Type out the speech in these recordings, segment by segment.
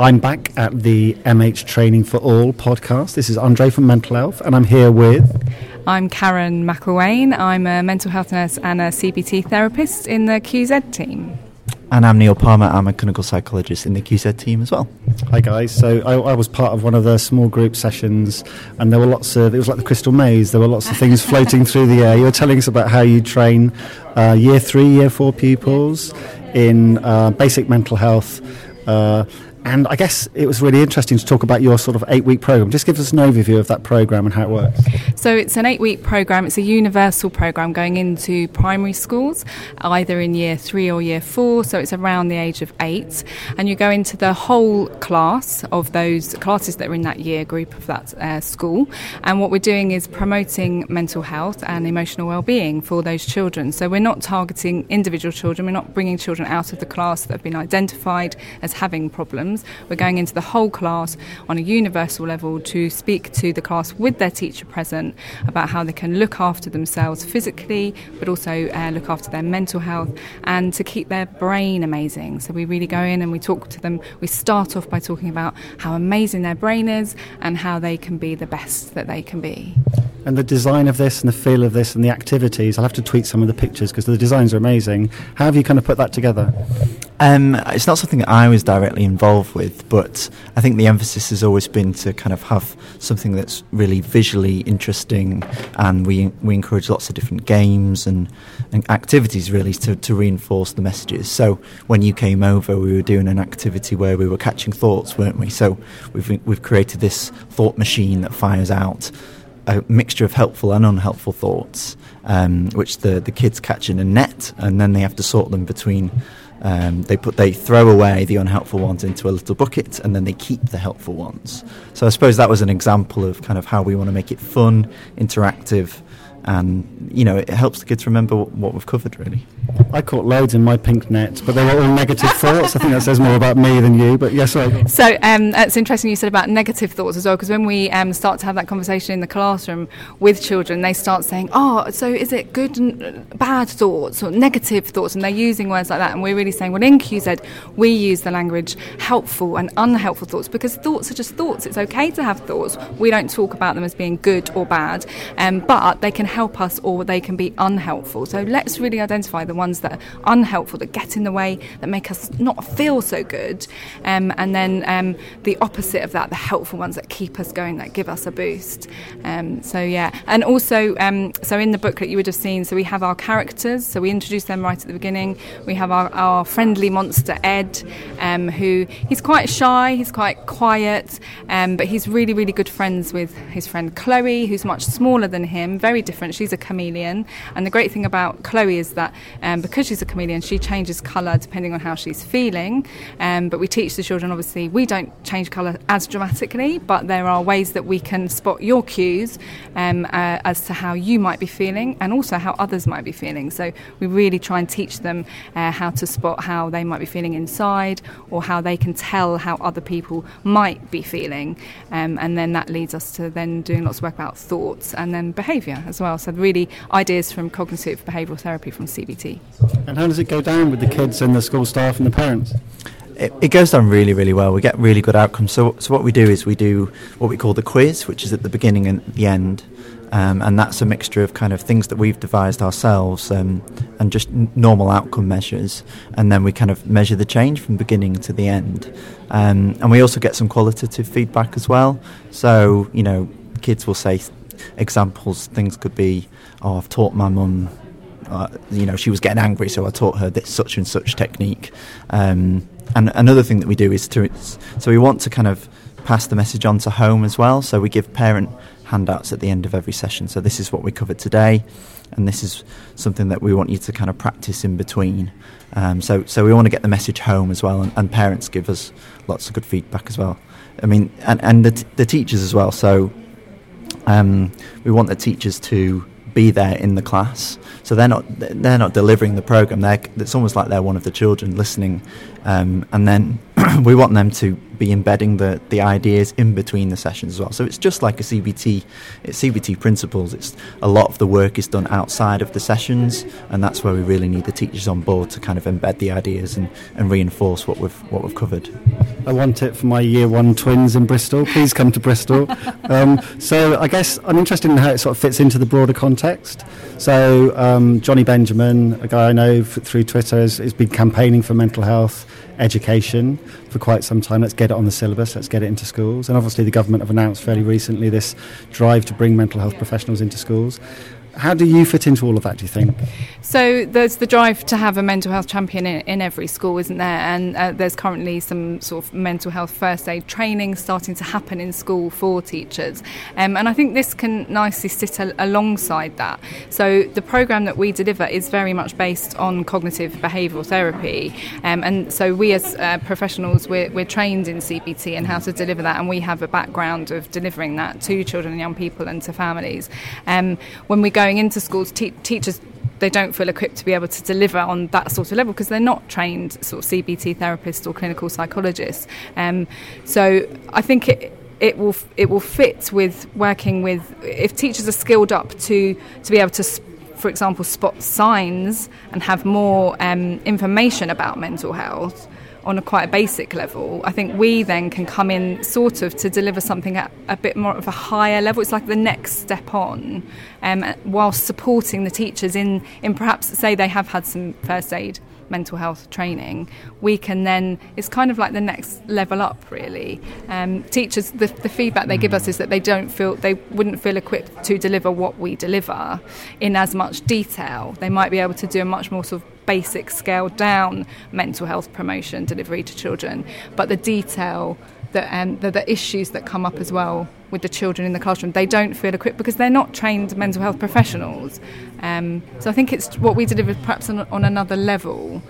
I'm back at the MH Training for All podcast. This is Andre from Mental Elf, and I'm here with. I'm Karen McElwain. I'm a mental health nurse and a CBT therapist in the QZ team. And I'm Neil Palmer. I'm a clinical psychologist in the QZ team as well. Hi guys. So I, I, was part of one of the small group sessions, and there were lots of. It was like the crystal maze. There were lots of things floating through the air. You were telling us about how you train uh, year three, year four pupils in uh, basic mental health. Uh, and I guess it was really interesting to talk about your sort of eight week program. Just give us an overview of that program and how it works. So, it's an eight week program, it's a universal program going into primary schools, either in year three or year four. So, it's around the age of eight. And you go into the whole class of those classes that are in that year group of that uh, school. And what we're doing is promoting mental health and emotional well being for those children. So, we're not targeting individual children, we're not bringing children out of the class that have been identified as having problems we're going into the whole class on a universal level to speak to the class with their teacher present about how they can look after themselves physically, but also uh, look after their mental health and to keep their brain amazing. So we really go in and we talk to them. We start off by talking about how amazing their brain is and how they can be the best that they can be. And the design of this and the feel of this and the activities, I'll have to tweet some of the pictures because the designs are amazing. How have you kind of put that together? Um, it's not something that I was directly involved with, but I think the emphasis has always been to kind of have something that's really visually interesting, and we we encourage lots of different games and, and activities really to, to reinforce the messages. So when you came over, we were doing an activity where we were catching thoughts, weren't we? So we've we've created this thought machine that fires out a mixture of helpful and unhelpful thoughts, um, which the the kids catch in a net, and then they have to sort them between um, they put they throw away the unhelpful ones into a little bucket and then they keep the helpful ones. So I suppose that was an example of kind of how we want to make it fun, interactive, and you know it helps the kids remember what, what we've covered really. I caught loads in my pink net, but they were all negative thoughts. I think that says more about me than you. But yes, right. So um, it's interesting you said about negative thoughts as well, because when we um, start to have that conversation in the classroom with children, they start saying, "Oh, so is it good and bad thoughts or negative thoughts?" And they're using words like that, and we're really saying, "Well, in QZ, we use the language helpful and unhelpful thoughts because thoughts are just thoughts. It's okay to have thoughts. We don't talk about them as being good or bad, um, but they can help us or they can be unhelpful. So let's really identify the ones that are unhelpful, that get in the way, that make us not feel so good. Um, and then um, the opposite of that, the helpful ones that keep us going, that give us a boost. Um, so, yeah. And also, um, so in the booklet you would have seen, so we have our characters, so we introduce them right at the beginning. We have our, our friendly monster, Ed, um, who he's quite shy, he's quite quiet, um, but he's really, really good friends with his friend Chloe, who's much smaller than him, very different. She's a chameleon. And the great thing about Chloe is that um, because she's a chameleon, she changes colour depending on how she's feeling. Um, but we teach the children, obviously, we don't change colour as dramatically, but there are ways that we can spot your cues um, uh, as to how you might be feeling and also how others might be feeling. So we really try and teach them uh, how to spot how they might be feeling inside or how they can tell how other people might be feeling. Um, and then that leads us to then doing lots of work about thoughts and then behaviour as well. So really ideas from cognitive behavioural therapy from CBT. And how does it go down with the kids and the school staff and the parents? It, it, goes down really, really well. We get really good outcomes. So, so what we do is we do what we call the quiz, which is at the beginning and the end, um, and that's a mixture of kind of things that we've devised ourselves um, and just n- normal outcome measures, and then we kind of measure the change from beginning to the end, um, and we also get some qualitative feedback as well. So you know, kids will say examples. Things could be, "Oh, I've taught my mum." Uh, you know, she was getting angry, so I taught her this such and such technique. Um, and another thing that we do is to, so we want to kind of pass the message on to home as well. So we give parent handouts at the end of every session. So this is what we covered today, and this is something that we want you to kind of practice in between. Um, so so we want to get the message home as well, and, and, parents give us lots of good feedback as well. I mean, and and the, t- the teachers as well. So um, we want the teachers to be there in the class. So they're not they're not delivering the program. They're, it's almost like they're one of the children listening, um, and then we want them to be embedding the, the ideas in between the sessions as well. So it's just like a CBT, it's CBT principles. It's a lot of the work is done outside of the sessions, and that's where we really need the teachers on board to kind of embed the ideas and, and reinforce what we've what we've covered. I want it for my year one twins in Bristol. Please come to Bristol. Um, so I guess I'm interested in how it sort of fits into the broader context. So um, Jonny Benjamin, a guy I know f- through Twitter, has, has been campaigning for mental health education for quite some time. Let's get it on the syllabus. Let's get it into schools. And obviously, the government have announced fairly recently this drive to bring mental health professionals into schools. How do you fit into all of that, do you think? So there's the drive to have a mental health champion in, in every school, isn't there? And uh, there's currently some sort of mental health first aid training starting to happen in school for teachers. Um, and I think this can nicely sit al- alongside that. So the programme that we deliver is very much based on cognitive behavioural therapy. Um, and so we as uh, professionals, we're, we're trained in CBT and how to deliver that. And we have a background of delivering that to children and young people and to families. Um, when we go going into schools, te- teachers they don't feel equipped to be able to deliver on that sort of level because they're not trained sort of CBT therapists or clinical psychologists. Um, so I think it it will it will fit with working with if teachers are skilled up to to be able to. for example, spot signs and have more um, information about mental health, on a quite a basic level, I think we then can come in sort of to deliver something at a bit more of a higher level. It's like the next step on, um, whilst supporting the teachers in, in perhaps say they have had some first aid mental health training, we can then, it's kind of like the next level up really. Um, teachers, the, the feedback they give us is that they don't feel, they wouldn't feel equipped to deliver what we deliver in as much detail. They might be able to do a much more sort of basic scaled down mental health promotion delivery to children, but the detail the, um, the, the, issues that come up as well with the children in the classroom. They don't feel equipped because they're not trained mental health professionals. Um, so I think it's what we deliver perhaps on, on another level,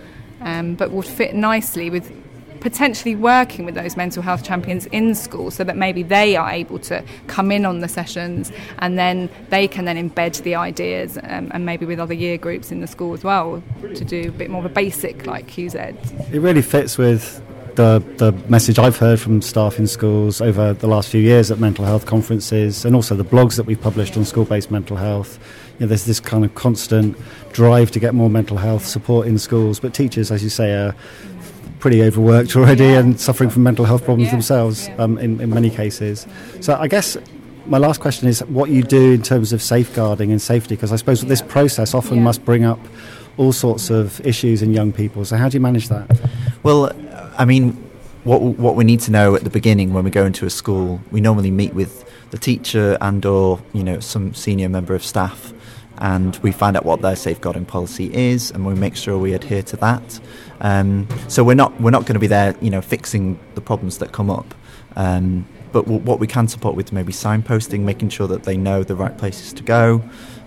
um, but would fit nicely with potentially working with those mental health champions in school so that maybe they are able to come in on the sessions and then they can then embed the ideas um, and maybe with other year groups in the school as well to do a bit more of a basic like QZ. It really fits with the, the message I've heard from staff in schools over the last few years at mental health conferences and also the blogs that we've published on school based mental health. You know, there's this kind of constant drive to get more mental health support in schools, but teachers, as you say, are pretty overworked already yeah. and suffering from mental health problems yeah. themselves um, in, in many cases. So I guess my last question is what you do in terms of safeguarding and safety, because I suppose this process often must bring up all sorts of issues in young people. So how do you manage that? Well, I mean, what what we need to know at the beginning when we go into a school, we normally meet with the teacher and or you know some senior member of staff and we find out what their safeguarding policy is, and we make sure we adhere to that. Um, so we're not we're not going to be there, you know, fixing the problems that come up. Um, but w- what we can support with maybe signposting, making sure that they know the right places to go.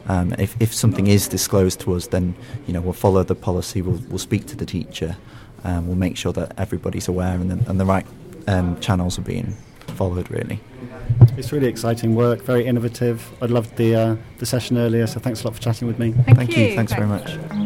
Um, if, if something is disclosed to us, then you know we'll follow the policy. We'll, we'll speak to the teacher. We'll make sure that everybody's aware and the, and the right um, channels are being followed. Really. It's really exciting work, very innovative. I loved the uh, the session earlier, so thanks a lot for chatting with me. Thank, Thank you. you. Thanks, thanks very much.